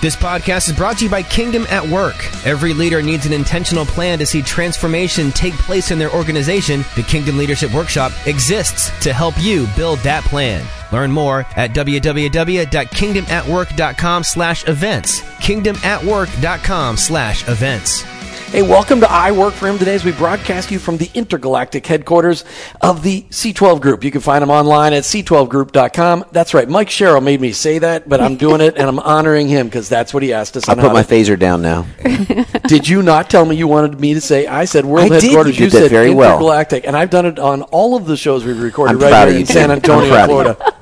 This podcast is brought to you by Kingdom at Work. Every leader needs an intentional plan to see transformation take place in their organization. The Kingdom Leadership Workshop exists to help you build that plan. Learn more at www.kingdomatwork.com slash events. kingdomatwork.com slash events. Hey, welcome to I Work for Him today as we broadcast you from the intergalactic headquarters of the C12 Group. You can find them online at c12group.com. That's right. Mike Sharrow made me say that, but I'm doing it and I'm honoring him because that's what he asked us. I put my to- phaser down now. Did you not tell me you wanted me to say? I said world I did. headquarters. You did said very well. intergalactic, and I've done it on all of the shows we've recorded I'm right here in you, San Antonio, you. Florida.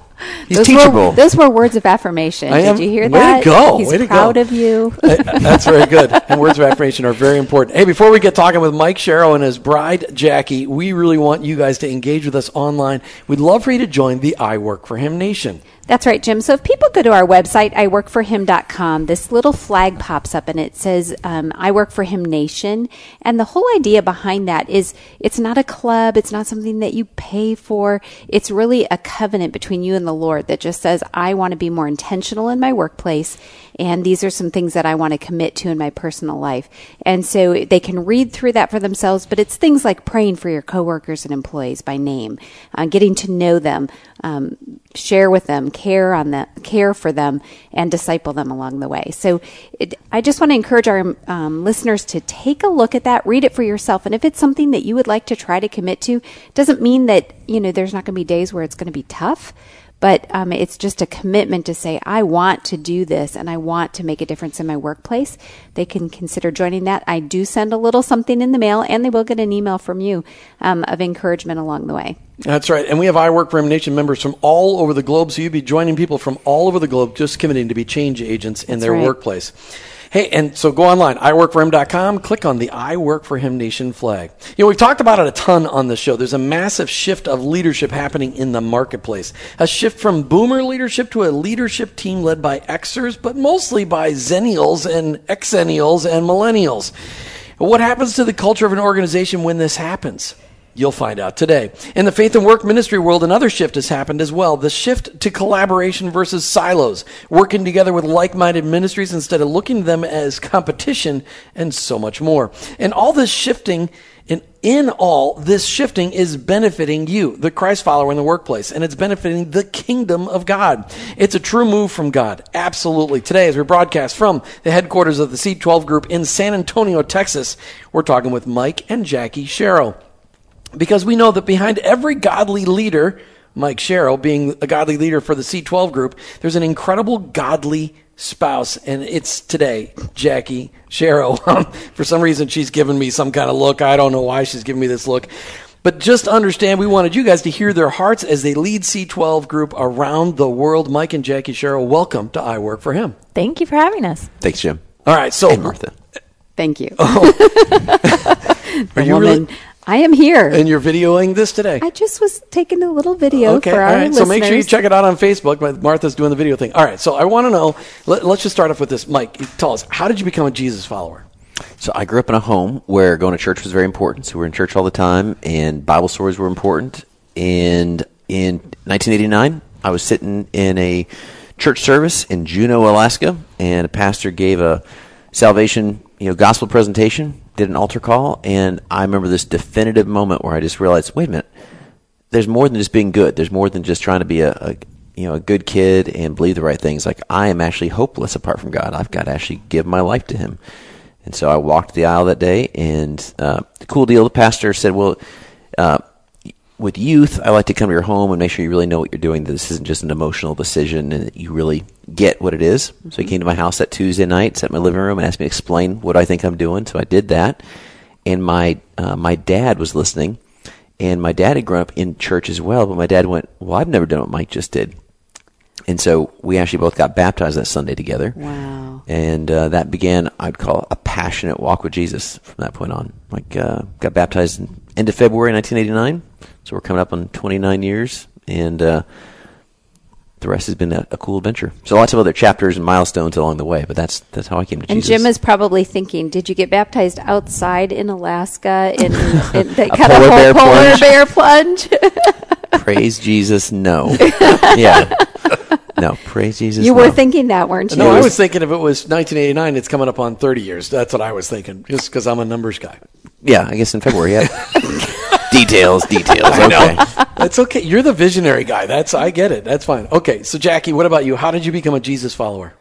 He's those teachable. Were, those were words of affirmation. I am- Did you hear way to that? go, He's way to proud go. of you. That's very good. And words of affirmation are very important. Hey, before we get talking with Mike Sharrow and his bride, Jackie, we really want you guys to engage with us online. We'd love for you to join the I Work for Him Nation. That's right, Jim. So if people go to our website, iworkforhim.com, this little flag pops up and it says, um, I work for him nation. And the whole idea behind that is it's not a club. It's not something that you pay for. It's really a covenant between you and the Lord that just says, I want to be more intentional in my workplace. And these are some things that I want to commit to in my personal life. And so they can read through that for themselves, but it's things like praying for your coworkers and employees by name, uh, getting to know them, um, share with them, care on them, care for them, and disciple them along the way. So, it, I just want to encourage our um, listeners to take a look at that, read it for yourself, and if it's something that you would like to try to commit to, doesn't mean that you know there's not going to be days where it's going to be tough. But um, it's just a commitment to say, I want to do this and I want to make a difference in my workplace. They can consider joining that. I do send a little something in the mail, and they will get an email from you um, of encouragement along the way. That's right. And we have I Work for Nation members from all over the globe. So you'll be joining people from all over the globe just committing to be change agents in That's their right. workplace. Hey, and so go online, iworkforhim.com, click on the I Work for Him Nation flag. You know, we've talked about it a ton on the show. There's a massive shift of leadership happening in the marketplace. A shift from boomer leadership to a leadership team led by Xers, but mostly by Zennials and Xennials and Millennials. What happens to the culture of an organization when this happens? You'll find out today. In the faith and work ministry world, another shift has happened as well. The shift to collaboration versus silos, working together with like minded ministries instead of looking at them as competition, and so much more. And all this shifting, and in all, this shifting is benefiting you, the Christ follower in the workplace, and it's benefiting the kingdom of God. It's a true move from God. Absolutely. Today, as we broadcast from the headquarters of the C12 Group in San Antonio, Texas, we're talking with Mike and Jackie Sharrow because we know that behind every godly leader, Mike Sharrow being a godly leader for the C12 group, there's an incredible godly spouse, and it's today, Jackie Sharrow. Um, for some reason, she's giving me some kind of look. I don't know why she's giving me this look. But just understand, we wanted you guys to hear their hearts as they lead C12 group around the world. Mike and Jackie Sharrow, welcome to I Work for Him. Thank you for having us. Thanks, Jim. All right, so And Martha. Thank you. are you Woman, really, I am here. and you're videoing this today? I just was taking a little video Okay, for our right. listeners. So make sure you check it out on Facebook. but Martha's doing the video thing. All right. So I want to know. Let, us just start off with this. Mike, tell us how did you become a Jesus follower? So I grew up in a home where going to church was very important. So we were in church all the time, and Bible stories were important. And in 1989, I was sitting in a church service in Juneau, Alaska, and a pastor gave a salvation, you know, gospel presentation, did an altar call, and I remember this definitive moment where I just realized, wait a minute, there's more than just being good. There's more than just trying to be a, a you know a good kid and believe the right things. Like I am actually hopeless apart from God. I've got to actually give my life to Him. And so I walked the aisle that day, and uh, the cool deal. The pastor said, "Well, uh, with youth, I like to come to your home and make sure you really know what you're doing. That this isn't just an emotional decision, and that you really get what it is." So he came to my house that Tuesday night, sat in my living room, and asked me to explain what I think I'm doing. So I did that, and my uh, my dad was listening, and my dad had grown up in church as well. But my dad went, "Well, I've never done what Mike just did," and so we actually both got baptized that Sunday together. Wow. And uh, that began, I'd call a passionate walk with Jesus from that point on. Like, uh, got baptized in end of February 1989, so we're coming up on 29 years, and uh, the rest has been a, a cool adventure. So lots of other chapters and milestones along the way, but that's that's how I came to And Jesus. And Jim is probably thinking, did you get baptized outside in Alaska in, in that A kind of polar bear polar plunge? bear plunge? Praise Jesus, no. yeah. No, praise Jesus. You were no. thinking that, weren't you? No, I was thinking if it was 1989, it's coming up on 30 years. That's what I was thinking, just because I'm a numbers guy. Yeah, I guess in February. Yeah. Details, details. I know. Okay. That's okay. You're the visionary guy. That's I get it. That's fine. Okay, so Jackie, what about you? How did you become a Jesus follower?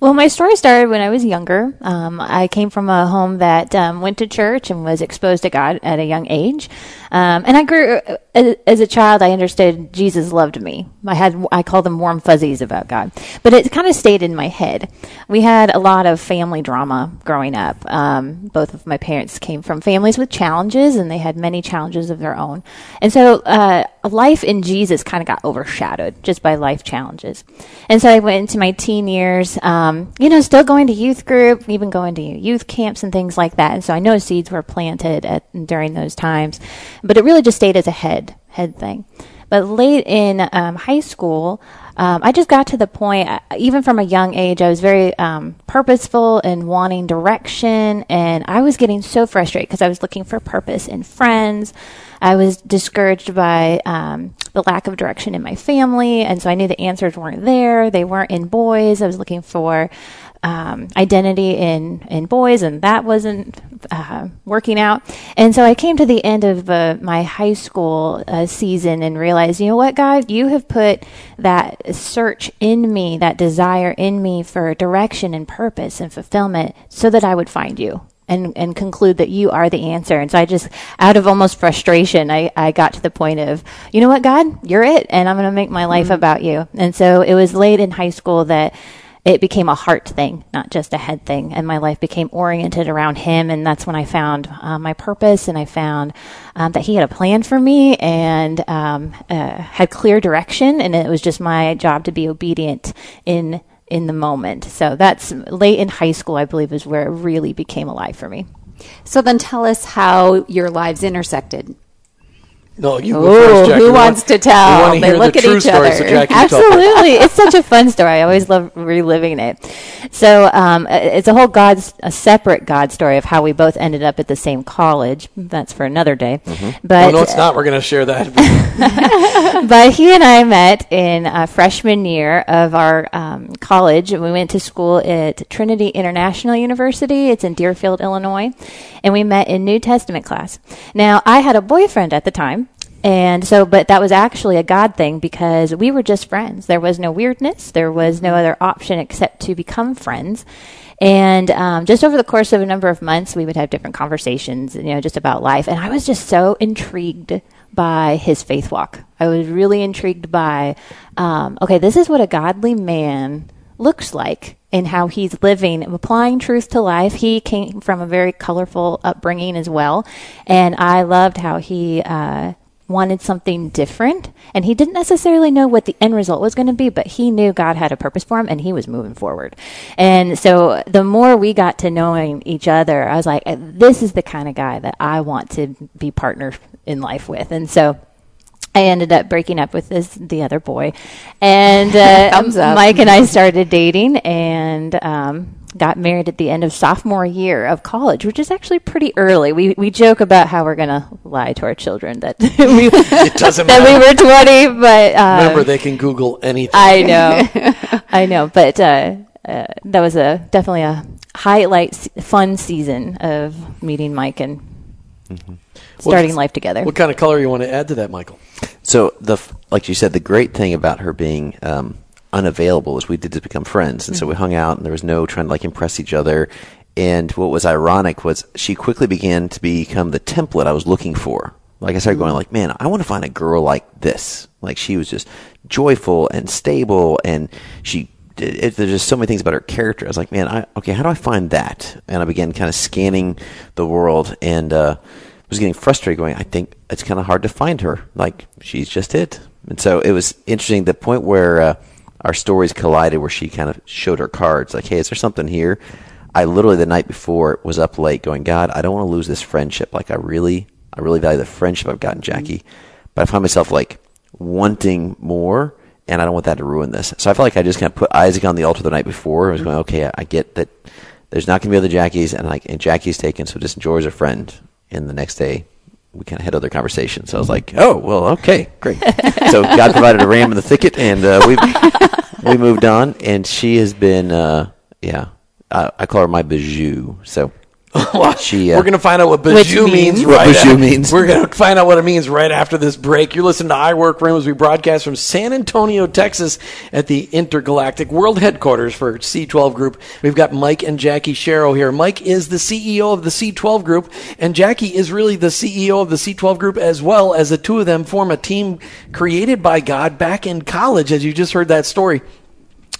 Well, my story started when I was younger. Um, I came from a home that um, went to church and was exposed to God at a young age. Um, and I grew as, as a child. I understood Jesus loved me. I had I call them warm fuzzies about God, but it kind of stayed in my head. We had a lot of family drama growing up. Um, both of my parents came from families with challenges, and they had many challenges of their own. And so, uh, life in Jesus kind of got overshadowed just by life challenges. And so, I went into my teen years. Um, you know, still going to youth group, even going to youth camps and things like that. And so, I know seeds were planted at, during those times but it really just stayed as a head head thing. But late in um, high school, um, I just got to the point, uh, even from a young age, I was very um, purposeful and wanting direction, and I was getting so frustrated because I was looking for purpose in friends. I was discouraged by um, the lack of direction in my family, and so I knew the answers weren't there. They weren't in boys. I was looking for um, identity in in boys, and that wasn't uh, working out. And so I came to the end of uh, my high school uh, season and realized, you know what, God, you have put that search in me, that desire in me for direction and purpose and fulfillment, so that I would find you and, and conclude that you are the answer. And so I just, out of almost frustration, I, I got to the point of, you know what, God, you're it, and I'm going to make my life mm-hmm. about you. And so it was late in high school that it became a heart thing, not just a head thing. And my life became oriented around him. And that's when I found uh, my purpose and I found um, that he had a plan for me and um, uh, had clear direction. And it was just my job to be obedient in in the moment. So that's late in high school, I believe, is where it really became alive for me. So then tell us how your lives intersected. No, you Ooh, first, Who wants to tell? they look the at each other. Absolutely, it's such a fun story. I always love reliving it. So um, it's a whole God's a separate God story of how we both ended up at the same college. That's for another day. Mm-hmm. But no, it's not. We're going to share that. but he and I met in a freshman year of our um, college. We went to school at Trinity International University. It's in Deerfield, Illinois, and we met in New Testament class. Now, I had a boyfriend at the time and so, but that was actually a God thing because we were just friends. There was no weirdness. There was no other option except to become friends. And um, just over the course of a number of months, we would have different conversations, you know, just about life. And I was just so intrigued by his faith walk. I was really intrigued by, um, okay, this is what a godly man looks like and how he's living, applying truth to life. He came from a very colorful upbringing as well, and I loved how he uh, wanted something different and he didn't necessarily know what the end result was going to be but he knew god had a purpose for him and he was moving forward. And so the more we got to knowing each other i was like this is the kind of guy that i want to be partner in life with. And so I ended up breaking up with this the other boy, and uh, Mike and I started dating, and um, got married at the end of sophomore year of college, which is actually pretty early. We we joke about how we're going to lie to our children that we it doesn't that matter. we were 20, but uh, remember they can Google anything. I know, I know, but uh, uh, that was a definitely a highlight, fun season of meeting Mike and mm-hmm. starting life together. What kind of color you want to add to that, Michael? So the like you said, the great thing about her being um, unavailable as we did to become friends. And mm-hmm. so we hung out and there was no trying to like impress each other. And what was ironic was she quickly began to become the template I was looking for. Like I started mm-hmm. going like, man, I want to find a girl like this. Like she was just joyful and stable and she it, there's just so many things about her character. I was like, man, I, okay, how do I find that? And I began kind of scanning the world and uh, was getting frustrated. Going, I think it's kind of hard to find her. Like she's just it. And so it was interesting. The point where uh, our stories collided where she kind of showed her cards like, hey, is there something here? I literally the night before was up late going, God, I don't want to lose this friendship. Like I really, I really value the friendship I've gotten Jackie, mm-hmm. but I find myself like wanting more and I don't want that to ruin this. So I felt like I just kind of put Isaac on the altar the night before. I was mm-hmm. going, okay, I get that there's not going to be other Jackies and like, and Jackie's taken, so just enjoy as a friend. And the next day we kind of had other conversations. So I was like, oh, well, okay, great. so God provided a ram in the thicket, and uh, we've we moved on, and she has been, uh, yeah, I, I call her my bijou. So she, uh, We're going to find out what bijou means. means- What right bijou af- means. We're going to find out what it means right after this break. You're listening to I Work Room as we broadcast from San Antonio, Texas, at the Intergalactic World Headquarters for C12 Group. We've got Mike and Jackie Sharrow here. Mike is the CEO of the C12 Group, and Jackie is really the CEO of the C12 Group as well. As the two of them form a team created by God back in college, as you just heard that story.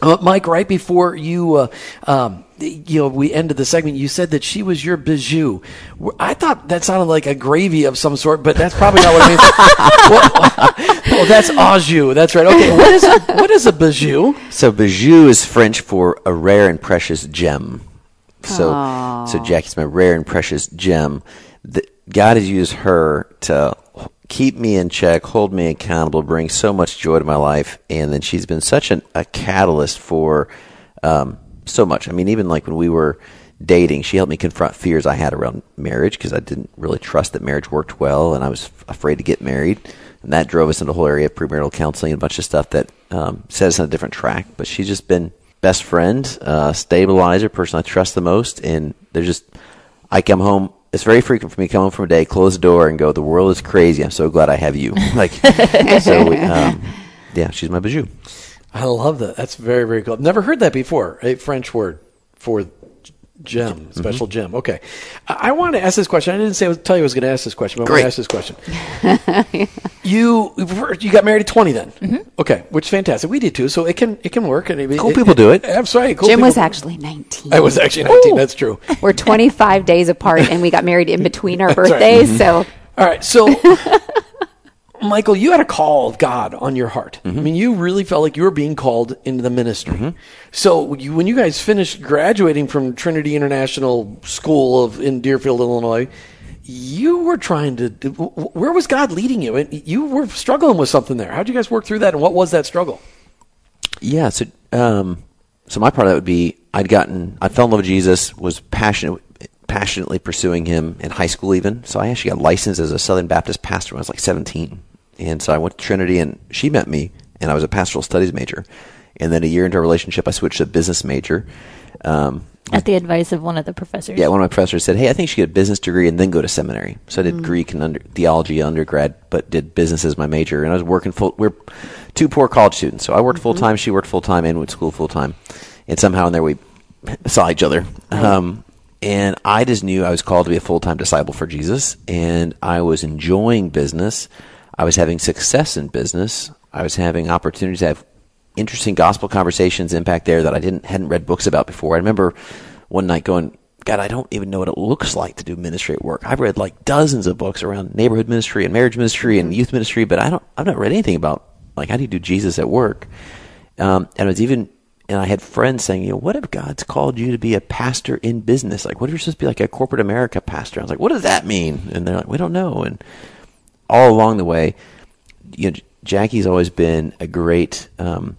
Uh, Mike, right before you, uh, um, you know, we ended the segment, you said that she was your bijou. I thought that sounded like a gravy of some sort, but that's probably not what it means. well, oh, that's au jus. That's right. Okay, what is what is a bijou? So bijou is French for a rare and precious gem. So, so Jackie's my rare and precious gem. The, God has used her to h- keep me in check, hold me accountable, bring so much joy to my life, and then she's been such an, a catalyst for um, so much. I mean, even like when we were dating, she helped me confront fears I had around marriage because I didn't really trust that marriage worked well, and I was afraid to get married. And that drove us into the whole area of premarital counseling and a bunch of stuff that um, set us on a different track. But she's just been best friend, uh, stabilizer, person I trust the most. And there's just, I come home. It's very frequent for me home from a day, close the door, and go, "The world is crazy. I'm so glad I have you." Like, so um, yeah, she's my bijou. I love that. That's very very cool. I've never heard that before. A French word for gem, mm-hmm. special gem. Okay, I, I want to ask this question. I didn't say tell you I was going to ask this question, but I'm going to ask this question. you you got married at 20 then? Mm-hmm. Okay, which is fantastic. We did too, so it can it can work. And it, Cool people do it. Absolutely. Cool people. Jim was actually 19. I was actually 19. That's true. We're 25 days apart, and we got married in between our right. birthdays. Mm-hmm. So All right, so Michael, you had a call of God on your heart. Mm-hmm. I mean, you really felt like you were being called into the ministry. So you, when you guys finished graduating from Trinity International School of in Deerfield, Illinois, you were trying to. Where was God leading you? And You were struggling with something there. How did you guys work through that? And what was that struggle? Yeah. So, um, so my part of that would be I'd gotten, I fell in love with Jesus, was passionate, passionately pursuing him in high school even. So I actually got licensed as a Southern Baptist pastor when I was like 17. And so I went to Trinity and she met me and I was a pastoral studies major. And then a year into our relationship, I switched to business major. Um, At the advice of one of the professors. yeah, one of my professors said, "Hey, I think you should get a business degree and then go to seminary." So I did Greek and under, theology undergrad, but did business as my major. And I was working full. We're two poor college students, so I worked full time. She worked full time and went to school full time. And somehow in there we saw each other. Um, and I just knew I was called to be a full time disciple for Jesus, and I was enjoying business. I was having success in business. I was having opportunities to have interesting gospel conversations impact there that I didn't hadn't read books about before. I remember one night going, God, I don't even know what it looks like to do ministry at work. I've read like dozens of books around neighborhood ministry and marriage ministry and youth ministry, but I don't I've not read anything about like how do you do Jesus at work. Um, and I was even and I had friends saying, you know, what if God's called you to be a pastor in business? Like, what if you're supposed to be like a corporate America pastor? I was like, what does that mean? And they're like, we don't know. And all along the way, you know, Jackie's always been a great um,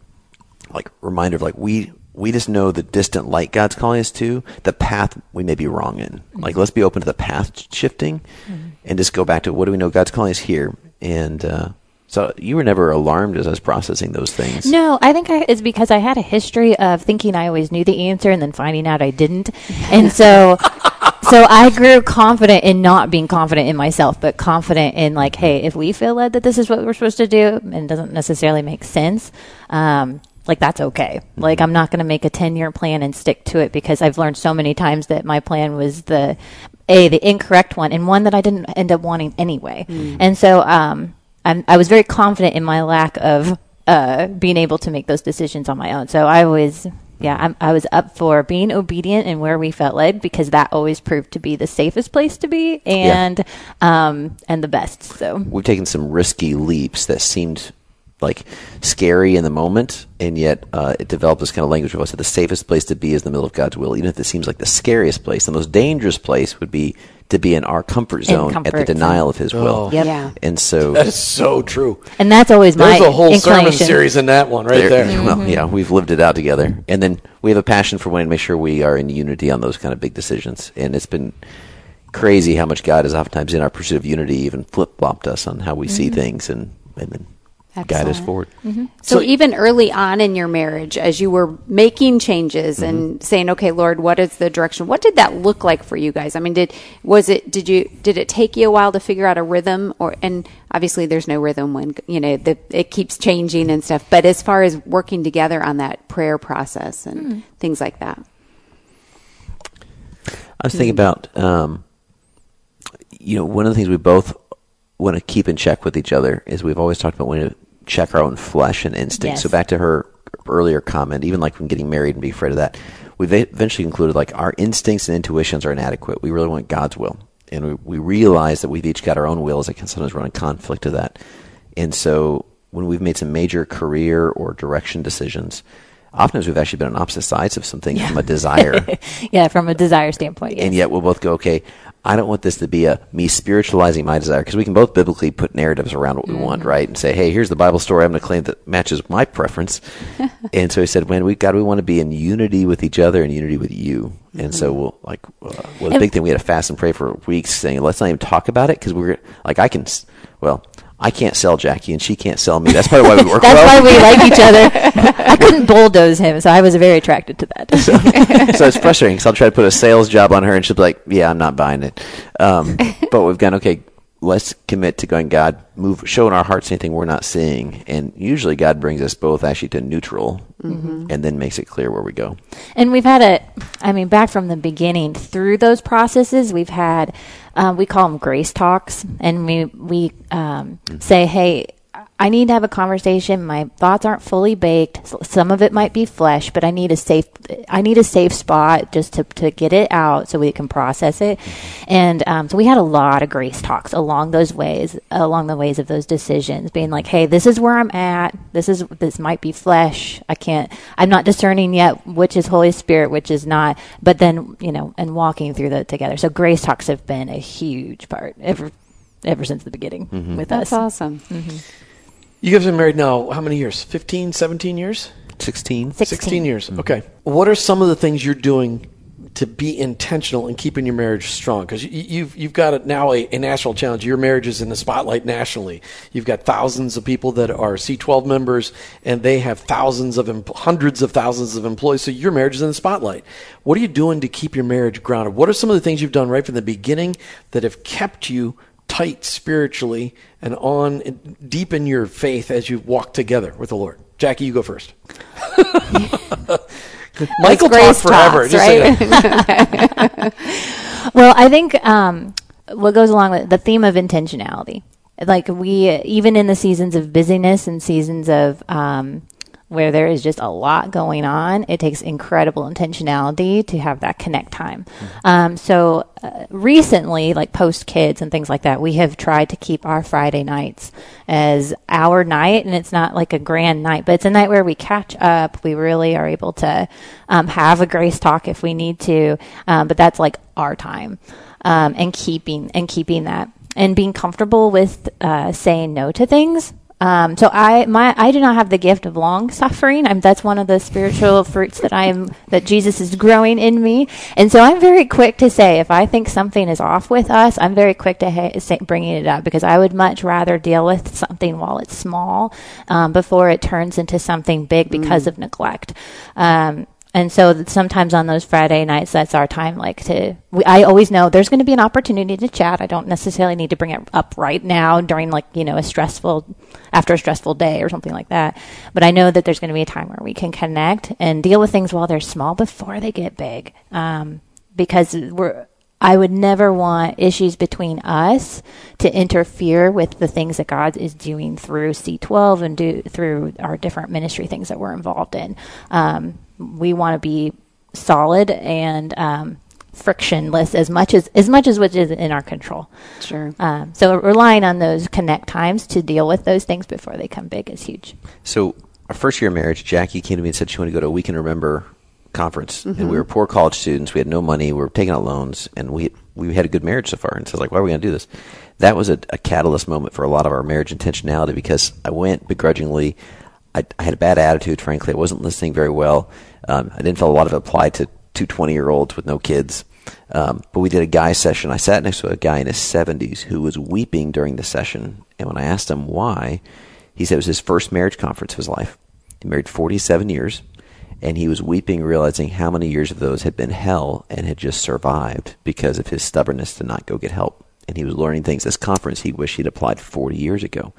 like reminder of like we we just know the distant light God's calling us to, the path we may be wrong in. Like let's be open to the path shifting, and just go back to what do we know God's calling us here. And uh, so you were never alarmed as I was processing those things. No, I think I, it's because I had a history of thinking I always knew the answer and then finding out I didn't, and so so I grew confident in not being confident in myself, but confident in like, hey, if we feel led that this is what we're supposed to do and it doesn't necessarily make sense, um, like that's okay. Like I'm not going to make a 10 year plan and stick to it because I've learned so many times that my plan was the a the incorrect one and one that I didn't end up wanting anyway. And so um, I'm, I was very confident in my lack of uh, being able to make those decisions on my own. So I was, yeah, I'm, I was up for being obedient in where we felt led because that always proved to be the safest place to be and um, and the best. So We've taken some risky leaps that seemed like scary in the moment, and yet uh, it developed this kind of language of us that the safest place to be is the middle of God's will, even if it seems like the scariest place. The most dangerous place would be to be in our comfort zone at the comfort denial of His will. Oh. Yep. Yeah. And so That is so true. and that's always my There's a whole sermon series in that one right there. Well, Mm-hmm. yeah, we've lived it out together, and then we have a passion for wanting to make sure we are in unity on those kind of big decisions. And it's been crazy how much God has oftentimes in our pursuit of unity even flip flopped us on how we see Mm-hmm. things, and and then guide us Excellent. forward. Mm-hmm. So, So- even early on in your marriage, as you were making changes and mm-hmm. saying, "Okay, Lord, what is the direction?" What did that look like for you guys? I mean, did was it did you did it take you a while to figure out a rhythm, or and obviously there's no rhythm when you know the, it keeps changing and stuff. But as far as working together on that prayer process and hmm. things like that, I was thinking about, um, you know, one of the things we both want to keep in check with each other is we've always talked about wanting to check our own flesh and instincts. Yes. So back to her earlier comment, even like when getting married and be afraid of that, we've eventually concluded like our instincts and intuitions are inadequate. We really want God's will. And we, we realize that we've each got our own wills that can sometimes run in conflict to that. And so when we've made some major career or direction decisions, oftentimes we've actually been on opposite sides of something from a desire. yeah, from a desire standpoint. Yes. and yet we'll both go, okay, I don't want this to be a me spiritualizing my desire because we can both biblically put narratives around what we want, right? And say, hey, here's the Bible story I'm going to claim that matches my preference. and so he said, man, we God, we want to be in unity with each other and unity with you. And so we'll like, uh, well, the big thing we had to fast and pray for weeks, saying, let's not even talk about it because we're like, I can, well. I can't sell Jackie, and she can't sell me. That's probably why we work That's well. why we like each other. I couldn't bulldoze him, so I was very attracted to that. so it's frustrating because I'll try to put a sales job on her and she'll be like, "Yeah, I'm not buying it." Um, but we've gone okay. Let's commit to going. God, move, show in our hearts anything we're not seeing, and usually God brings us both actually to neutral, and then makes it clear where we go. And we've had a, I mean, back from the beginning through those processes, we've had, um, we call them grace talks, and we we um, say, hey. I need to have a conversation. My thoughts aren't fully baked. Some of it might be flesh, but I need a safe. I need a safe spot just to, to get it out so we can process it. And um, so we had a lot of grace talks along those ways, along the ways of those decisions, being like, "Hey, this is where I'm at. This is this might be flesh. I can't. I'm not discerning yet which is Holy Spirit, which is not." But then you know, and walking through that together. So grace talks have been a huge part ever ever since the beginning with that's us. That's awesome. You guys have been married now, how many years? 15, 17 years? Sixteen. 16 years. Mm-hmm. Okay. What are some of the things you're doing to be intentional in keeping your marriage strong? Because you, you've you've got a, now a, a national challenge. Your marriage is in the spotlight nationally. You've got thousands of people that are C12 members, and they have thousands of em- hundreds of thousands of employees. So your marriage is in the spotlight. What are you doing to keep your marriage grounded? What are some of the things you've done right from the beginning that have kept you tight spiritually and on deep in your faith as you walk together with the Lord? Jackie, you go first. Michael talked forever. talks, just so you right? Well, I think um, what goes along with the theme of intentionality, like we, even in the seasons of busyness and seasons of um, where there is just a lot going on, it takes incredible intentionality to have that connect time. Um, so uh, recently, like post kids and things like that, we have tried to keep our Friday nights as our night, and it's not like a grand night, but it's a night where we catch up. We really are able to um, have a grace talk if we need to, um, but that's like our time, um, and keeping and keeping that and being comfortable with uh, saying no to things. Um, so I my I do not have the gift of long suffering. I'm, that's one of the spiritual fruits that I am that Jesus is growing in me, and so I'm very quick to say if I think something is off with us, I'm very quick to ha- say, bringing it up because I would much rather deal with something while it's small um, before it turns into something big because of neglect. Um, and so sometimes on those Friday nights, that's our time. Like to, we, I always know there's going to be an opportunity to chat. I don't necessarily need to bring it up right now during like you know a stressful, after a stressful day or something like that. But I know that there's going to be a time where we can connect and deal with things while they're small before they get big. Um, because we're, I would never want issues between us to interfere with the things that God is doing through C12 and do through our different ministry things that we're involved in. Um, we want to be solid and um, frictionless as much as as much as which is in our control. Sure. Um, so relying on those connect times to deal with those things before they come big is huge. So our first year of marriage, Jackie came to me and said she wanted to go to a Weekend Remember conference, and we were poor college students. We had no money. We were taking out loans, and we we had a good marriage so far. And so I was like, why are we going to do this? That was a, a catalyst moment for a lot of our marriage intentionality because I went begrudgingly. I, I had a bad attitude, frankly. I wasn't listening very well. Um, I didn't feel a lot of it applied to two 20 year olds with no kids. Um, but we did a guy session. I sat next to a guy in his 70s who was weeping during the session. And when I asked him why, He said it was his first marriage conference of his life. He married 47 years, and he was weeping, realizing how many years of those had been hell and had just survived because of his stubbornness to not go get help. And he was learning things. This conference he wished he'd applied 40 years ago.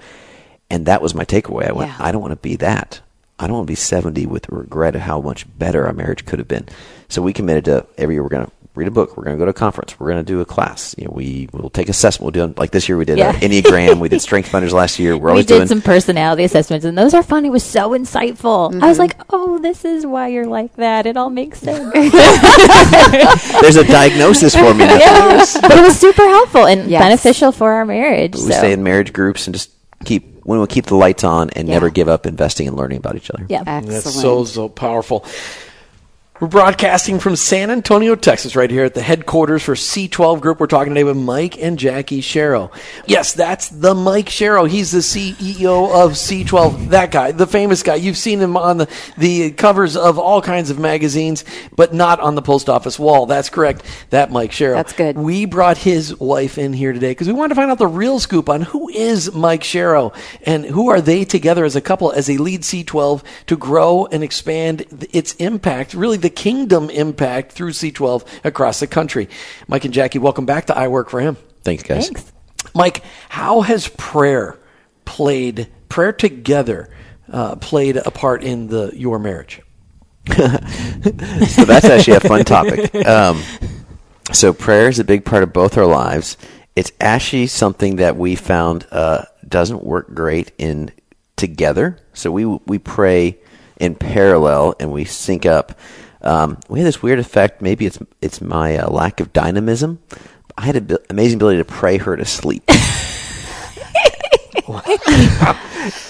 And that was my takeaway. I went, Yeah. I don't want to be that. I don't want to be 70 with regret of how much better our marriage could have been. So we committed to every year we're going to read a book. We're going to go to a conference. We're going to do a class. You know, we will take assessment. We'll do like this year we did Yeah. uh, Enneagram. we did Strength Finders last year. We're we always did doing some personality assessments, and those are fun. It was so insightful. I was like, "Oh, this is why you're like that. It all makes sense." There's a diagnosis for me now. yeah, but it was super helpful and Yes. beneficial for our marriage. We so. stay in marriage groups and just keep when we keep the lights on and Yeah. never give up investing and learning about each other. yeah. Excellent. That's so, so powerful. We're broadcasting from San Antonio, Texas, right here at the headquarters for C12 Group. We're talking today with Mike and Jackie Sharrow. Yes, that's the Mike Sharrow. He's the CEO of C12. That guy, the famous guy. You've seen him on the, the covers of all kinds of magazines, but not on the post office wall. That's correct. That Mike Sharrow. That's good. We brought his wife in here today because we wanted to find out the real scoop on who is Mike Sharrow and who are they together as a couple as they lead C12 to grow and expand its impact, really the kingdom impact through C12 across the country. Mike and Jackie, welcome back to I Work for Him. Thanks, guys. Thanks. Mike, how has prayer played prayer together uh, played a part in the your marriage? So that's actually a fun topic. Um, so prayer is a big part of both our lives. It's actually something that we found uh, doesn't work great in together. So we we pray in parallel and we sync up. Um, we had this weird effect. Maybe it's it's my uh, lack of dynamism. I had an amazing ability to pray her to sleep.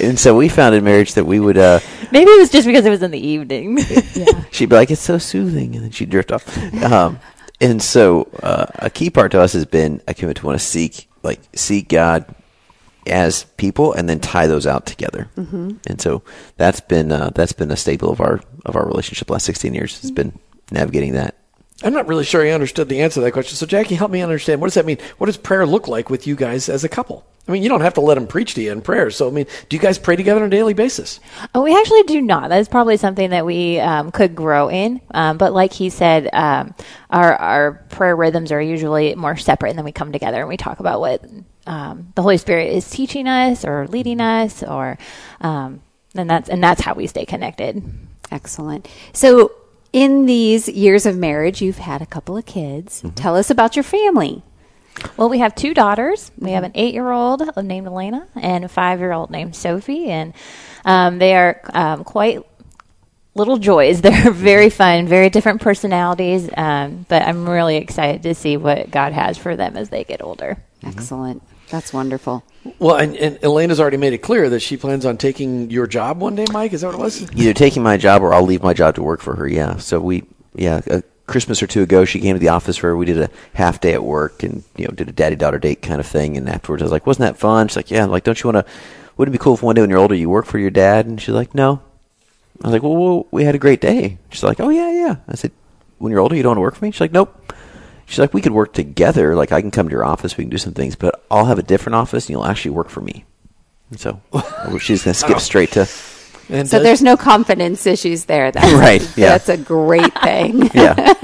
and so we found in marriage that we would uh, Maybe it was just because it was in the evening. she'd be like, "It's so soothing," and then she'd drift off. Um, and so, uh, a key part to us has been a commitment to want to seek, like, seek God as people, and then tie those out together. Mm-hmm. And so, that's been uh, that's been a staple of our of our relationship the last sixteen years. Has been navigating that. I'm not really sure I understood the answer to that question. So, Jackie, help me understand. What does that mean? What does prayer look like with you guys as a couple? I mean, you don't have to let them preach to you in prayer. So, I mean, do you guys pray together on a daily basis? Oh, we actually do not. That is probably something that we um, could grow in. Um, but like he said, um, our our prayer rhythms are usually more separate, and then we come together and we talk about what um, the Holy Spirit is teaching us or leading us, or um, and that's and that's how we stay connected. Excellent. So, in these years of marriage, you've had a couple of kids. Tell us about your family. Well, we have two daughters. We have an eight-year-old named Elena and a five-year-old named Sophie, and um, they are um, quite little joys. They're very fun, very different personalities, um, but I'm really excited to see what God has for them as they get older. Excellent. That's wonderful. Well, and, and Elena's already made it clear that she plans on taking your job one day, Mike. Is that what it was? Either taking my job or I'll leave my job to work for her. Yeah. So we, yeah, a Christmas or two ago, she came to the office for we did a half day at work and you know did a daddy daughter date kind of thing. And afterwards, I was like, "Wasn't that fun?" She's like, "Yeah." I'm like, "Don't you want to? Wouldn't it be cool if one day when you're older you work for your dad?" And she's like, "No." I was like, well, well, we had a great day. She's like, "Oh yeah, yeah." I said, "When you're older, you don't want to work for me?" She's like, "Nope." She's like, "We could work together. Like I can come to your office, we can do some things, but I'll have a different office, and you'll actually work for me." And so she's gonna skip straight to And So does- there's no confidence issues there. That's, Right, yeah. That's a great thing. yeah.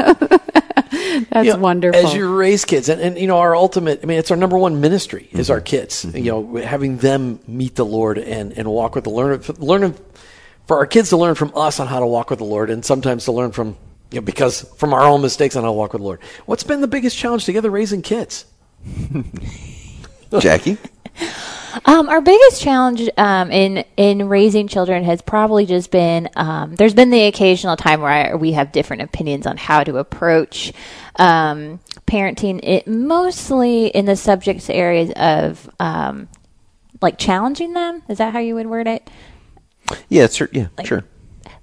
That's you know, wonderful. As you raise kids, and, and you know, our ultimate, I mean, it's our number one ministry is mm-hmm. our kids. Mm-hmm. You know, having them meet the Lord and, and walk with the learn, learning for our kids to learn from us on how to walk with the Lord, and sometimes to learn from you know because from our own mistakes on how to walk with the Lord. What's been the biggest challenge together raising kids? Jackie. Um, our biggest challenge um, in in raising children has probably just been um, there's been the occasional time where I, we have different opinions on how to approach um, parenting. It mostly in the subject areas of um, like challenging them. Is that how you would word it? Yeah, sure. Yeah, sure.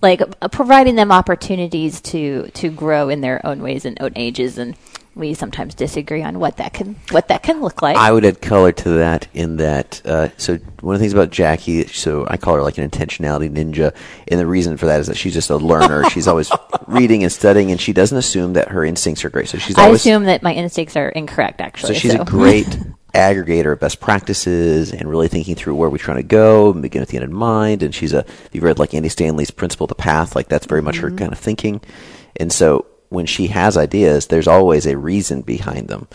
Like uh, providing them opportunities to to grow in their own ways and own ages and. We sometimes disagree on what that can what that can look like. I would add color to that in that. Uh, so one of the things about Jackie, so I call her like an intentionality ninja, and the reason for that is that she's just a learner. she's always reading and studying, and she doesn't assume that her instincts are great. So she's Always, I assume that my instincts are incorrect. Actually, so she's a great aggregator of best practices and really thinking through where we're trying to go and begin with the end in mind. And she's a, if you've read like Andy Stanley's Principle of the Path, like that's very much her kind of thinking. And so when she has ideas, there's always a reason behind them.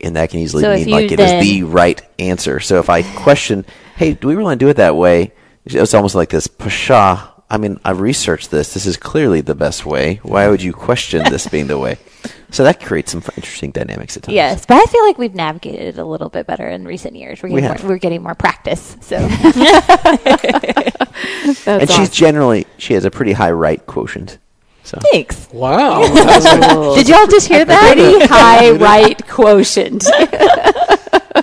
And that can easily So mean like it is the right answer. So if I question, hey, do we really want to do it that way? It's almost like this, pshaw. I mean, I've researched this. This is clearly the best way. Why would you question this being the way? So that creates some interesting dynamics at times. Yes, but I feel like we've navigated it a little bit better in recent years. We're getting, have. more, we're getting more practice. So and she's generally she has a pretty high right quotient. So thanks. Wow. That's- Did y'all just hear that? Pretty high right quotient.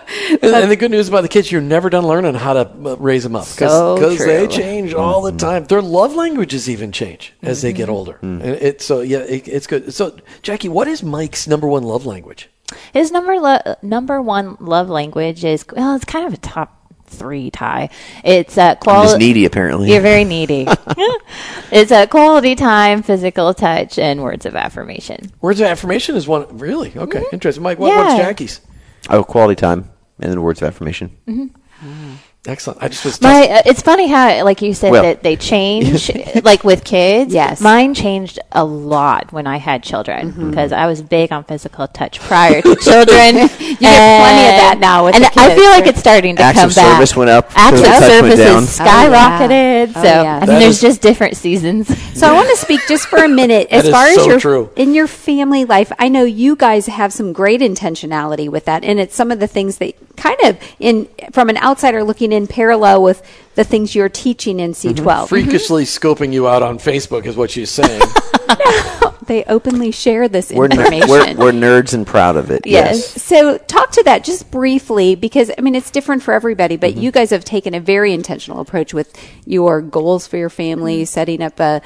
and, and the good news about the kids, you're never done learning how to uh, raise them up So because they true. change all the time. Their love languages even change as they Mm-hmm. get older. And it, so yeah, it, it's good. So Jackie, what is Mike's number one love language? His number lo- number one love language is well, it's kind of a top three tie. It's uh, I'm quality. needy apparently. You're very needy. it's a quality time, physical touch, and words of affirmation. Words of affirmation is one. Really? Okay, interesting. Mike, what, what's Jackie's? Oh, quality time and then words of affirmation. Mm-hmm. Mm-hmm. Excellent. I just was. My, uh, it's funny how, like you said, Well- that they change, like with kids. Yes. mine changed a lot when I had children Mm-hmm. because I was big on physical touch prior to children. you get plenty of that now with and the I feel like it's starting to Acts come of back. service went up, Acts of physical touch went down. services Oh, yeah. skyrocketed. Oh, so yeah. I mean, there's just different seasons. So I want to speak just for a minute as That is far as so your true. in your family life. I know you guys have some great intentionality with that, and it's some of the things that kind of in from an outsider looking in parallel with the things you're teaching in C12. freakishly scoping you out on Facebook is what she's saying. no, They openly share this We're, ner- information. we're, we're nerds and proud of it. Yes. Yes. So, talk to that just briefly because I mean it's different for everybody, but Mm-hmm. you guys have taken a very intentional approach with your goals for your family, setting up a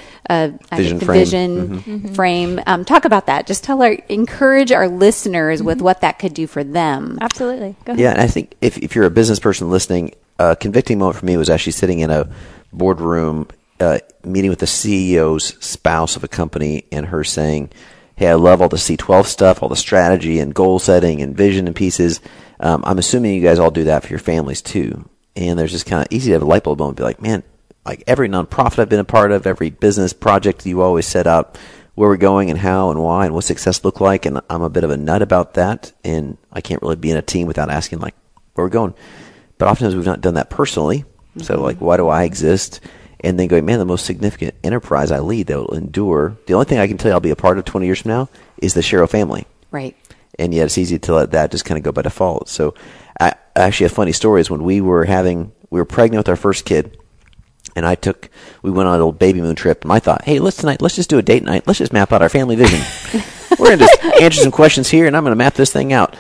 Vision frame. vision Mm-hmm. frame. Um, talk about that. Just tell our encourage our listeners with what that could do for them. Absolutely. Go ahead. Yeah, and I think if, if you're a business person listening, a convicting moment for me was actually sitting in a boardroom uh, meeting with the CEO's spouse of a company and her saying, Hey, I love all the C12 stuff, all the strategy and goal setting and vision and pieces. Um, I'm assuming you guys all do that for your families too. And there's just kind of easy to have a light bulb moment and be like, man, like every nonprofit I've been a part of, every business project you always set out where we're going and how and why and what success look like. And I'm a bit of a nut about that. And I can't really be in a team without asking like where we're going. But oftentimes we've not done that personally. So like, why do I exist? And then going, man, the most significant enterprise I lead that will endure. The only thing I can tell you I'll be a part of 20 years from now is the Sharrow family Right. and yet it's easy to let that just kind of go by default. So, I, actually, a funny story is when we were having, we were pregnant with our first kid, and I took, we went on a little baby moon trip, and I thought, hey, let's tonight, let's just do a date night. Let's just map out our family vision. we're going to just answer some questions here, and I'm going to map this thing out.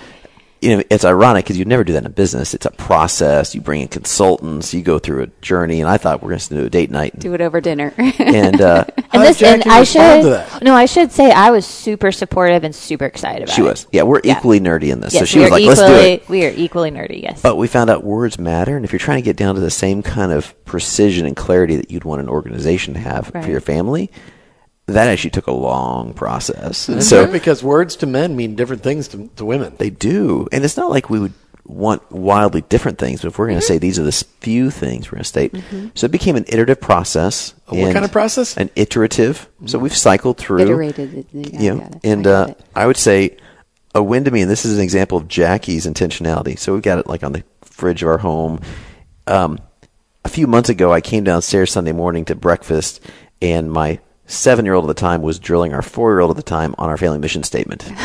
You know, it's ironic because you'd never do that in a business. It's a process. You bring in consultants. You go through a journey, and I thought we're going to do a date night. Do it over dinner. And uh, And this, and I should no, I should say I was super supportive and super excited about she it. She was, yeah, we're equally nerdy in this. Yes, so she was like, equally, let's do it. We are equally nerdy. Yes. But we found out words matter, and if you're trying to get down to the same kind of precision and clarity that you'd want an organization to have Right. for your family, that actually took a long process. And so because words to men mean different things to, to women? they do, and it's not like we would want wildly different things. But if we're going to say these are the few things we're going to state, so it became an iterative process. What kind of process? An iterative. So we've cycled through. Iterated, yeah, you know, it. and I uh, it. I would say a win to me, and this is an example of Jackie's intentionality. So we've got it like on the fridge of our home. Um, a few months ago, I came downstairs Sunday morning to breakfast, and my seven year old at the time was drilling our four year old at the time on our family mission statement. and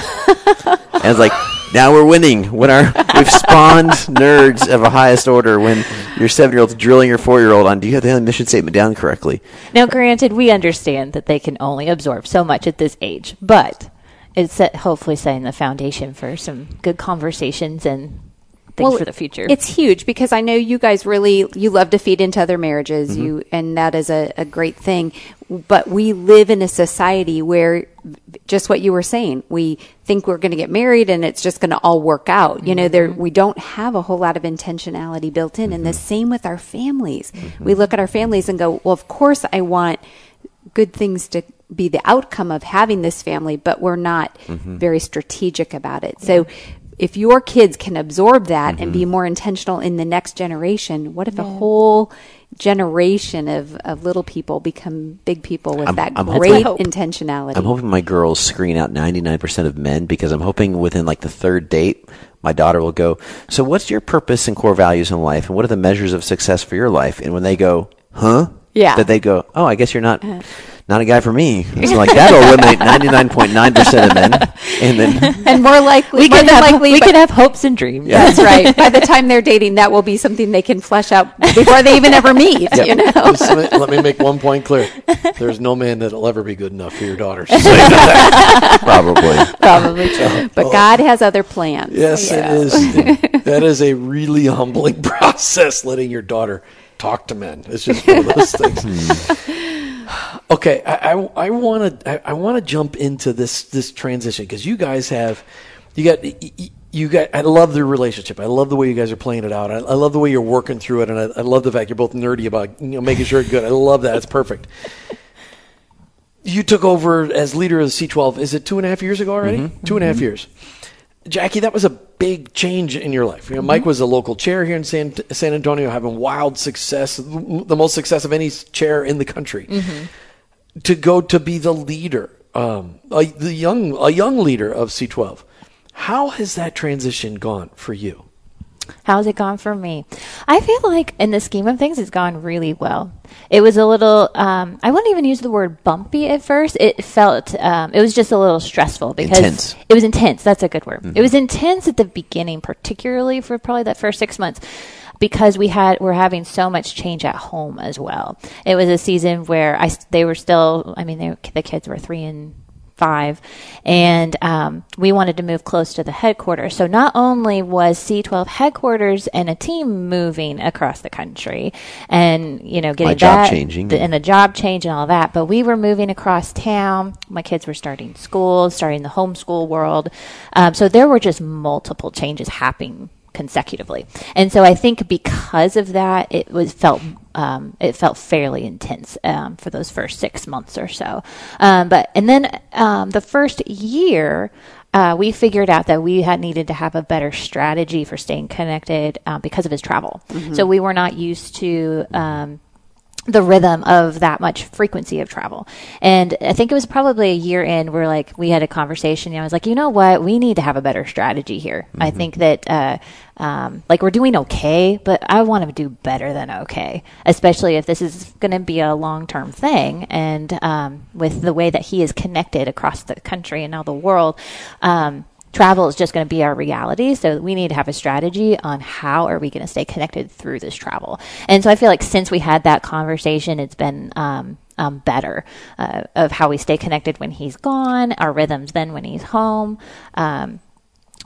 I was like, now we're winning. When our we've spawned nerds of a highest order. When your seven year old's drilling your four year old on, do you have the mission statement down correctly? Now, granted, we understand that they can only absorb so much at this age, but it's hopefully setting the foundation for some good conversations and things for the future. It's huge because I know you guys really you love to feed into other marriages, Mm-hmm. you and that is a, a great thing. But we live in a society where just what you were saying, we think we're going to get married and it's just going to all work out. You know, there Mm-hmm. we don't have a whole lot of intentionality built in, and the same with our families. Mm-hmm. We look at our families and go, "Well, of course, I want." good things to be the outcome of having this family, but we're not Mm-hmm. very strategic about it. So if your kids can absorb that and Mm-hmm. be more intentional in the next generation, what if a whole generation of, of little people become big people with I'm- that I'm great Hope. intentionality? I'm hoping my girls screen out 99% of men because I'm hoping within like the third date, my daughter will go, So, what's your purpose and core values in life? And what are the measures of success for your life? And when they go, Huh? Yeah. That they go, Oh, I guess you're not. Uh. Not a guy for me. It's like that'll eliminate 99.9% of men. And then and more likely, We more could have likely, we could have hopes and dreams. That's right. By the time they're dating, that will be something they can flesh out before they even ever meet. You know. Just let let me make one point clear. There's no man that'll ever be good enough for your daughter. probably. Probably true. Uh, but uh, God has other plans. Yes, it is. that is a really humbling process. Letting your daughter talk to men. It's just one of those things. Hmm. okay, I I want to I, I want to jump into this this transition because you guys have you got. You got. I love the relationship. I love the way you guys are playing it out. I, I love the way you're working through it, and I, I love the fact you're both nerdy about you know making sure it's good. I love that. It's perfect. You took over as leader of the C12. Is it two and a half years ago already? Mm-hmm. Two and a half mm-hmm. years. Jackie, that was a big change in your life. You know, Mike was a local chair here in San, San Antonio, having wild success, the most success of any chair in the country. To go to be the leader, um, a, the young, a young leader of C12. How has that transition gone for you? How's it gone for me? I feel like in the scheme of things, it's gone really well. It was a little, um, I wouldn't even use the word bumpy at first. It felt, um, it was just a little stressful because Intense. it was intense. That's a good word. It was intense at the beginning, particularly for probably that first six months. Because we had, we're having so much change at home as well. It was a season where I they were still, I mean, they, the kids were three and five, and um, we wanted to move close to the headquarters. So not only was C12 headquarters and a team moving across the country, and you know getting My job that changing. the- and the job change and all that, but we were moving across town. My kids were starting school, starting the homeschool world. Um, so there were just multiple changes happening consecutively. And so I think because of that, it was felt um, it felt fairly intense um, for those first six months or so. Um, but and then um, the first year. Uh, we figured out that we had needed to have a better strategy for staying connected uh, because of his travel. So we were not used to um, the rhythm of that much frequency of travel. And I think it was probably a year in where like we had a conversation and I was like, you know what? We need to have a better strategy here. I think that, uh, um, like we're doing okay, but I want to do better than okay, especially if this is going to be a long term thing. And, um, with the way that he is connected across the country and now the world, um, travel is just going to be our reality so we need to have a strategy on how are we going to stay connected through this travel. And so i feel like since we had that conversation it's been um, um, better uh, of how we stay connected when he's gone our rhythms then when he's home. Um,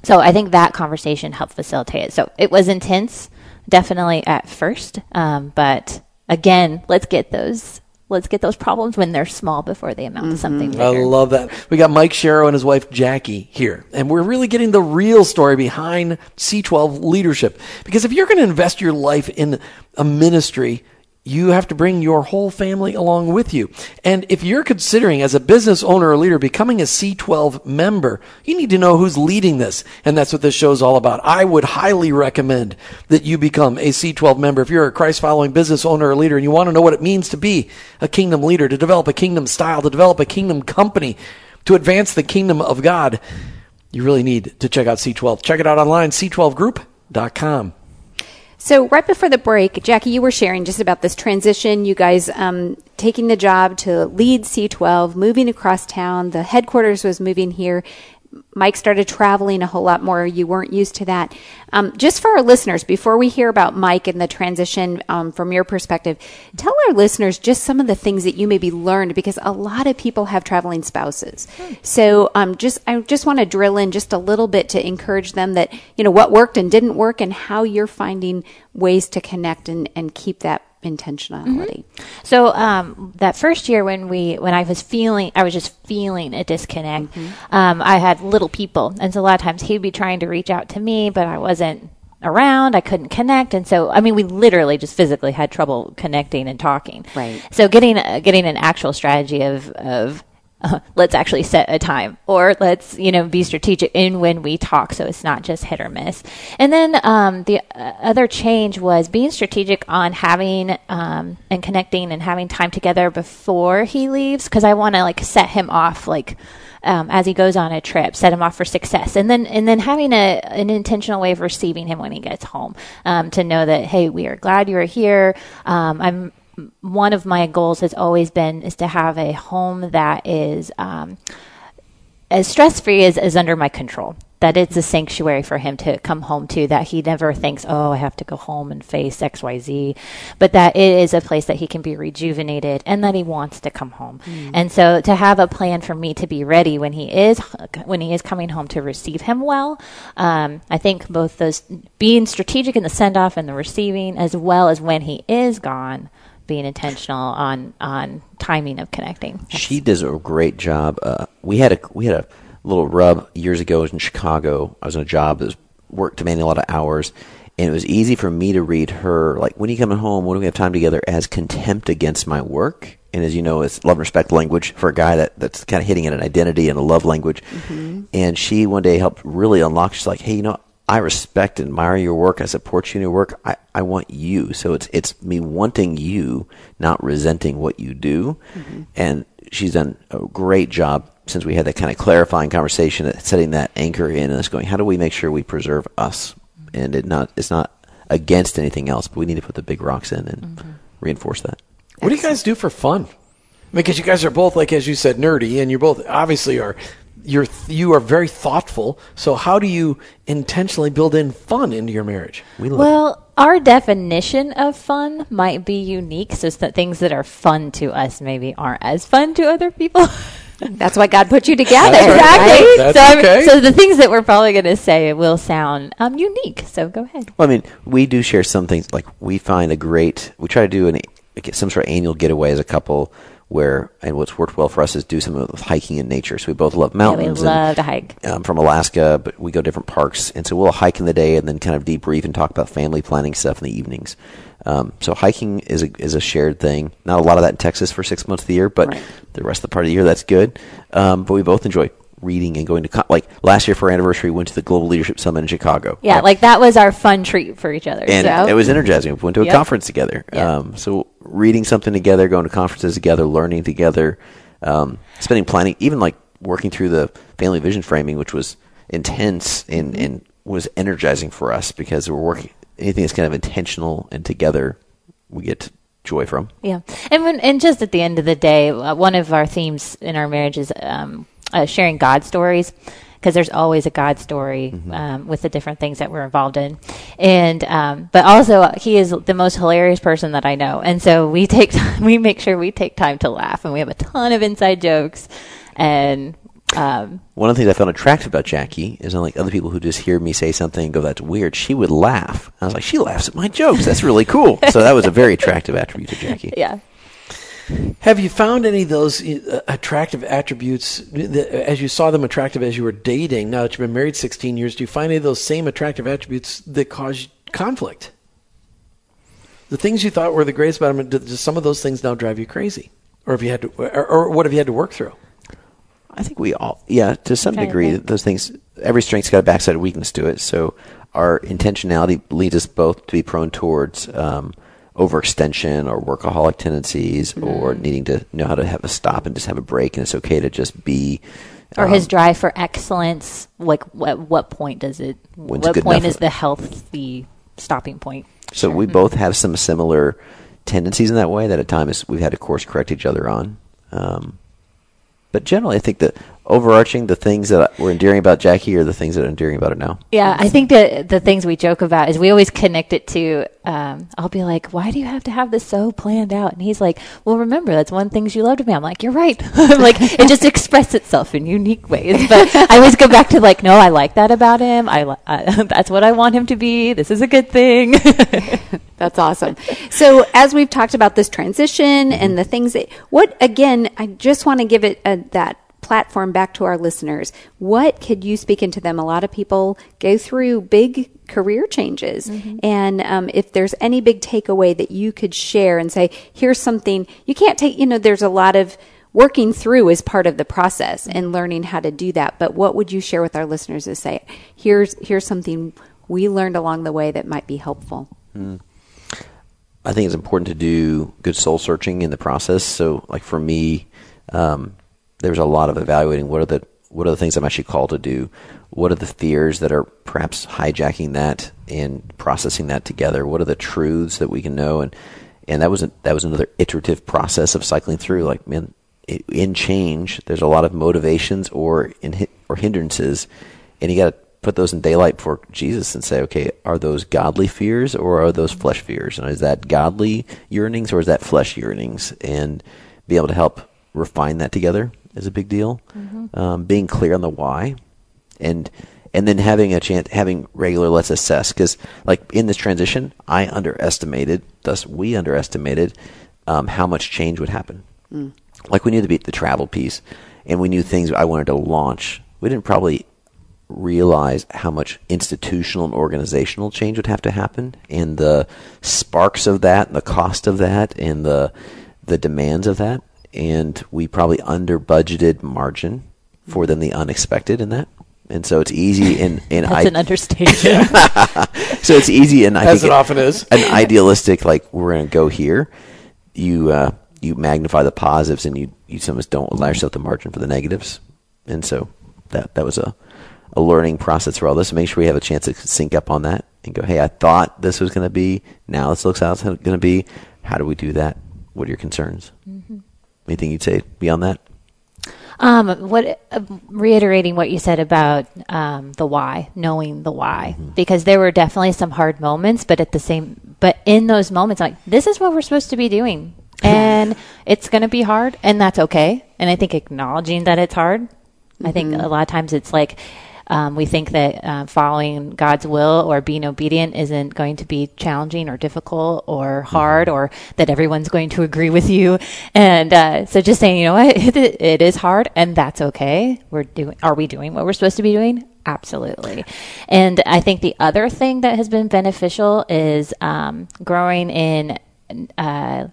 so i think that conversation helped facilitate it. So it was intense definitely at first um, but again let's get those let's get those problems when they're small before they amount to mm-hmm. something bigger. I love that. We got Mike Sharrow and his wife Jackie here, and we're really getting the real story behind C12 leadership. Because if you're going to invest your life in a ministry, you have to bring your whole family along with you. And if you're considering, as a business owner or leader, becoming a C12 member, you need to know who's leading this. And that's what this show is all about. I would highly recommend that you become a C12 member. If you're a Christ following business owner or leader and you want to know what it means to be a kingdom leader, to develop a kingdom style, to develop a kingdom company, to advance the kingdom of God, you really need to check out C12. Check it out online, c12group.com. So right before the break, Jackie, you were sharing just about this transition. You guys um, taking the job to lead C12, moving across town. The headquarters was moving here. Mike started traveling a whole lot more. You weren't used to that. Um, just for our listeners, before we hear about Mike and the transition um, from your perspective, tell our listeners just some of the things that you maybe learned because a lot of people have traveling spouses. So um, just I just want to drill in just a little bit to encourage them that you know what worked and didn't work and how you're finding ways to connect and, and keep that intentionality. So um, that first year when we when I was feeling I was just feeling a disconnect. Um, I had little people, and so a lot of times he'd be trying to reach out to me, but I wasn't around. I couldn't connect, and so I mean we literally just physically had trouble connecting and talking. Right. So getting uh, getting an actual strategy of of uh, let's actually set a time or let's you know be strategic in when we talk so it's not just hit or miss and then um, the uh, other change was being strategic on having um, and connecting and having time together before he leaves because i want to like set him off like um, as he goes on a trip, set him off for success, and then and then having a an intentional way of receiving him when he gets home, um, to know that hey, we are glad you are here. Um, I'm one of my goals has always been is to have a home that is um, as stress free as is under my control. That it's a sanctuary for him to come home to. That he never thinks, "Oh, I have to go home and face X, Y, Z," but that it is a place that he can be rejuvenated and that he wants to come home. Mm. And so, to have a plan for me to be ready when he is when he is coming home to receive him well, um, I think both those being strategic in the send off and the receiving, as well as when he is gone being intentional on on timing of connecting. She does a great job. Uh, we had a we had a little rub years ago in Chicago. I was in a job that was work demanding a lot of hours, and it was easy for me to read her like, "When are you coming home? When do we have time together?" as contempt against my work. And as you know, it's love and respect language for a guy that, that's kind of hitting at an identity and a love language. Mm-hmm. And she one day helped really unlock. She's like, "Hey, you know, I respect and admire your work. I support you in your work. I, I want you. So it's it's me wanting you, not resenting what you do. Mm-hmm. And she's done a great job since we had that kind of clarifying conversation, setting that anchor in us, going, how do we make sure we preserve us? And it not it's not against anything else, but we need to put the big rocks in and mm-hmm. reinforce that. What do you guys do for fun? Because you guys are both, like as you said, nerdy, and you both obviously are you're you are very thoughtful. So how do you intentionally build in fun into your marriage? We well, our definition of fun might be unique. So that things that are fun to us maybe aren't as fun to other people. That's why God put you together. exactly. Right? So, okay. so the things that we're probably going to say will sound um, unique. So go ahead. Well, I mean, we do share some things. Like we find a great. We try to do an some sort of annual getaway as a couple where and what's worked well for us is do some with hiking in nature. So we both love mountains. Yeah, we love and, to hike. Um, from Alaska, but we go different parks, and so we'll hike in the day and then kind of debrief and talk about family planning stuff in the evenings. Um, so hiking is a is a shared thing. Not a lot of that in Texas for six months of the year, but right. the rest of the part of the year that's good. Um, but we both enjoy reading and going to co- like last year for our anniversary we went to the global leadership summit in chicago yeah right? like that was our fun treat for each other and so. it was energizing we went to a yep. conference together yep. um, so reading something together going to conferences together learning together um, spending planning even like working through the family vision framing which was intense and, mm-hmm. and was energizing for us because we're working anything that's kind of intentional and together we get joy from. Yeah, and when, and just at the end of the day, uh, one of our themes in our marriage is um, uh, sharing God stories because there's always a God story mm-hmm. um, with the different things that we're involved in, and um, but also uh, he is the most hilarious person that I know, and so we take we make sure we take time to laugh, and we have a ton of inside jokes, and um, One of the things I found attractive about Jackie is unlike other people who just hear me say something and go, "That's weird," she would laugh. I was like, "She laughs at my jokes. That's really cool." so that was a very attractive attribute to Jackie. Yeah. Have you found any of those uh, attractive attributes as you saw them attractive as you were dating? Now that you've been married 16 years, do you find any of those same attractive attributes that cause conflict? The things you thought were the greatest about them, do some of those things now drive you crazy? Or have you had to, or, or what have you had to work through? I think we all, yeah, to some kind degree, those things. Every strength's got a backside of weakness to it. So our intentionality leads us both to be prone towards um, overextension or workaholic tendencies, mm. or needing to know how to have a stop and just have a break, and it's okay to just be. Or um, his drive for excellence. Like, what what point does it? What point is the healthy stopping point? So sure. we mm both have some similar tendencies in that way that at times we've had to course correct each other on. Um, but generally, I think that overarching the things that were endearing about Jackie are the things that are endearing about her now. Yeah, I think that the things we joke about is we always connect it to. Um, I'll be like, "Why do you have to have this so planned out?" And he's like, "Well, remember that's one thing you loved me." I'm like, "You're right." I'm like, it just expressed itself in unique ways. But I always go back to like, "No, I like that about him. I uh, that's what I want him to be. This is a good thing." That's awesome. So, as we've talked about this transition and the things that, what again, I just want to give it a, that platform back to our listeners. What could you speak into them? A lot of people go through big career changes. Mm-hmm. And um, if there's any big takeaway that you could share and say, here's something you can't take, you know, there's a lot of working through is part of the process and learning how to do that. But what would you share with our listeners to say, here's here's something we learned along the way that might be helpful? I think it's important to do good soul searching in the process. So, like for me, um, there's a lot of evaluating what are the what are the things I'm actually called to do. What are the fears that are perhaps hijacking that and processing that together? What are the truths that we can know? And and that was a, that was another iterative process of cycling through. Like man, in change, there's a lot of motivations or in or hindrances, and you got to put those in daylight before Jesus and say, okay, are those godly fears or are those flesh fears? And is that godly yearnings or is that flesh yearnings? And be able to help refine that together is a big deal. Um, being clear on the why, and and then having a chance, having regular let's assess because like in this transition, I underestimated, thus we underestimated um, how much change would happen. Like we knew the the travel piece, and we knew things I wanted to launch. We didn't probably realize how much institutional and organizational change would have to happen and the sparks of that and the cost of that and the the demands of that and we probably under budgeted margin for then the unexpected in that. And so it's easy and and That's I, an understatement. so it's easy and I As think it often is. an idealistic like we're going to go here. You uh, you magnify the positives and you you sometimes don't allow yourself the margin for the negatives. And so that that was a a learning process for all this make sure we have a chance to sync up on that and go hey I thought this was going to be. Now this looks how it's going to be. How do we do that? What are your concerns anything you'd say beyond that Um, what uh, reiterating what you said about um, the why, knowing the why, because there were definitely some hard moments, but at the same, but in those moments, like this is what we're supposed to be doing, and it's going to be hard, and that's okay. And I think acknowledging that it's hard, I think a lot of times it's like. Um, we think that uh, following God's will or being obedient isn't going to be challenging or difficult or hard or that everyone's going to agree with you. And uh, so just saying, you know what, it, it is hard and that's okay. We're doing, are we doing what we're supposed to be doing? Absolutely. And I think the other thing that has been beneficial is um, growing in. Uh,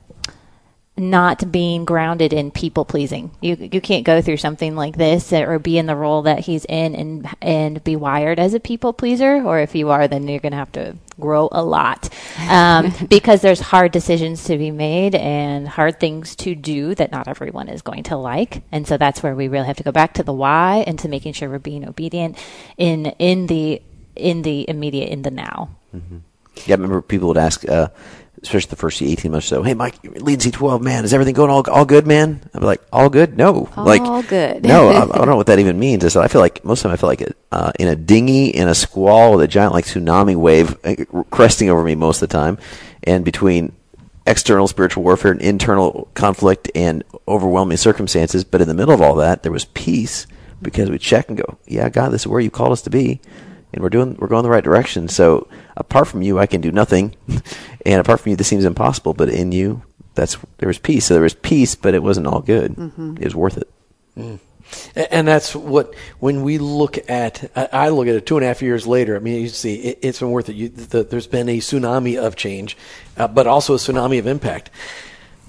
not being grounded in people pleasing. You you can't go through something like this or be in the role that he's in and and be wired as a people pleaser. Or if you are, then you're going to have to grow a lot um, because there's hard decisions to be made and hard things to do that not everyone is going to like. And so that's where we really have to go back to the why and to making sure we're being obedient in in the in the immediate in the now. Yeah, I remember people would ask, uh, especially the first 18 months or so, hey, Mike, leading C12, man, is everything going all, all good, man? I'd be like, all good? No. like, All good. no, I, I don't know what that even means. I said, I feel like, most of the time I feel like uh, in a dinghy, in a squall with a giant like tsunami wave uh, cresting over me most of the time. And between external spiritual warfare and internal conflict and overwhelming circumstances, but in the middle of all that, there was peace because we check and go, yeah, God, this is where you called us to be and we're doing we're going the right direction. So apart from you, I can do nothing, and apart from you, this seems impossible. But in you, that's there was peace. So there was peace, but it wasn't all good. It was worth it. A- And that's what when we look at. I I look at it two and a half years later. I mean, you see, it, it's been worth it. You, the, there's been a tsunami of change, uh, but also a tsunami of impact.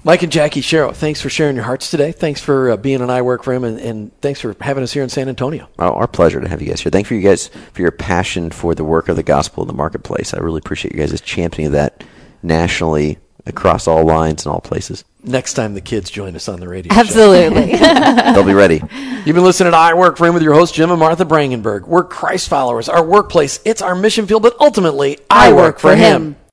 Mike and Jackie Sharrow, thanks for sharing your hearts today. Thanks for uh, being an I Work for Him, and, and thanks for having us here in San Antonio. Oh, our pleasure to have you guys here. Thank for you guys for your passion for the work of the gospel in the marketplace. I really appreciate you guys' as championing that nationally across all lines and all places. Next time the kids join us on the radio. show. Absolutely. They'll be ready. You've been listening to I Work for Him with your host, Jim and Martha Brangenberg. We're Christ followers. Our workplace, it's our mission field, but ultimately, I, work, for him.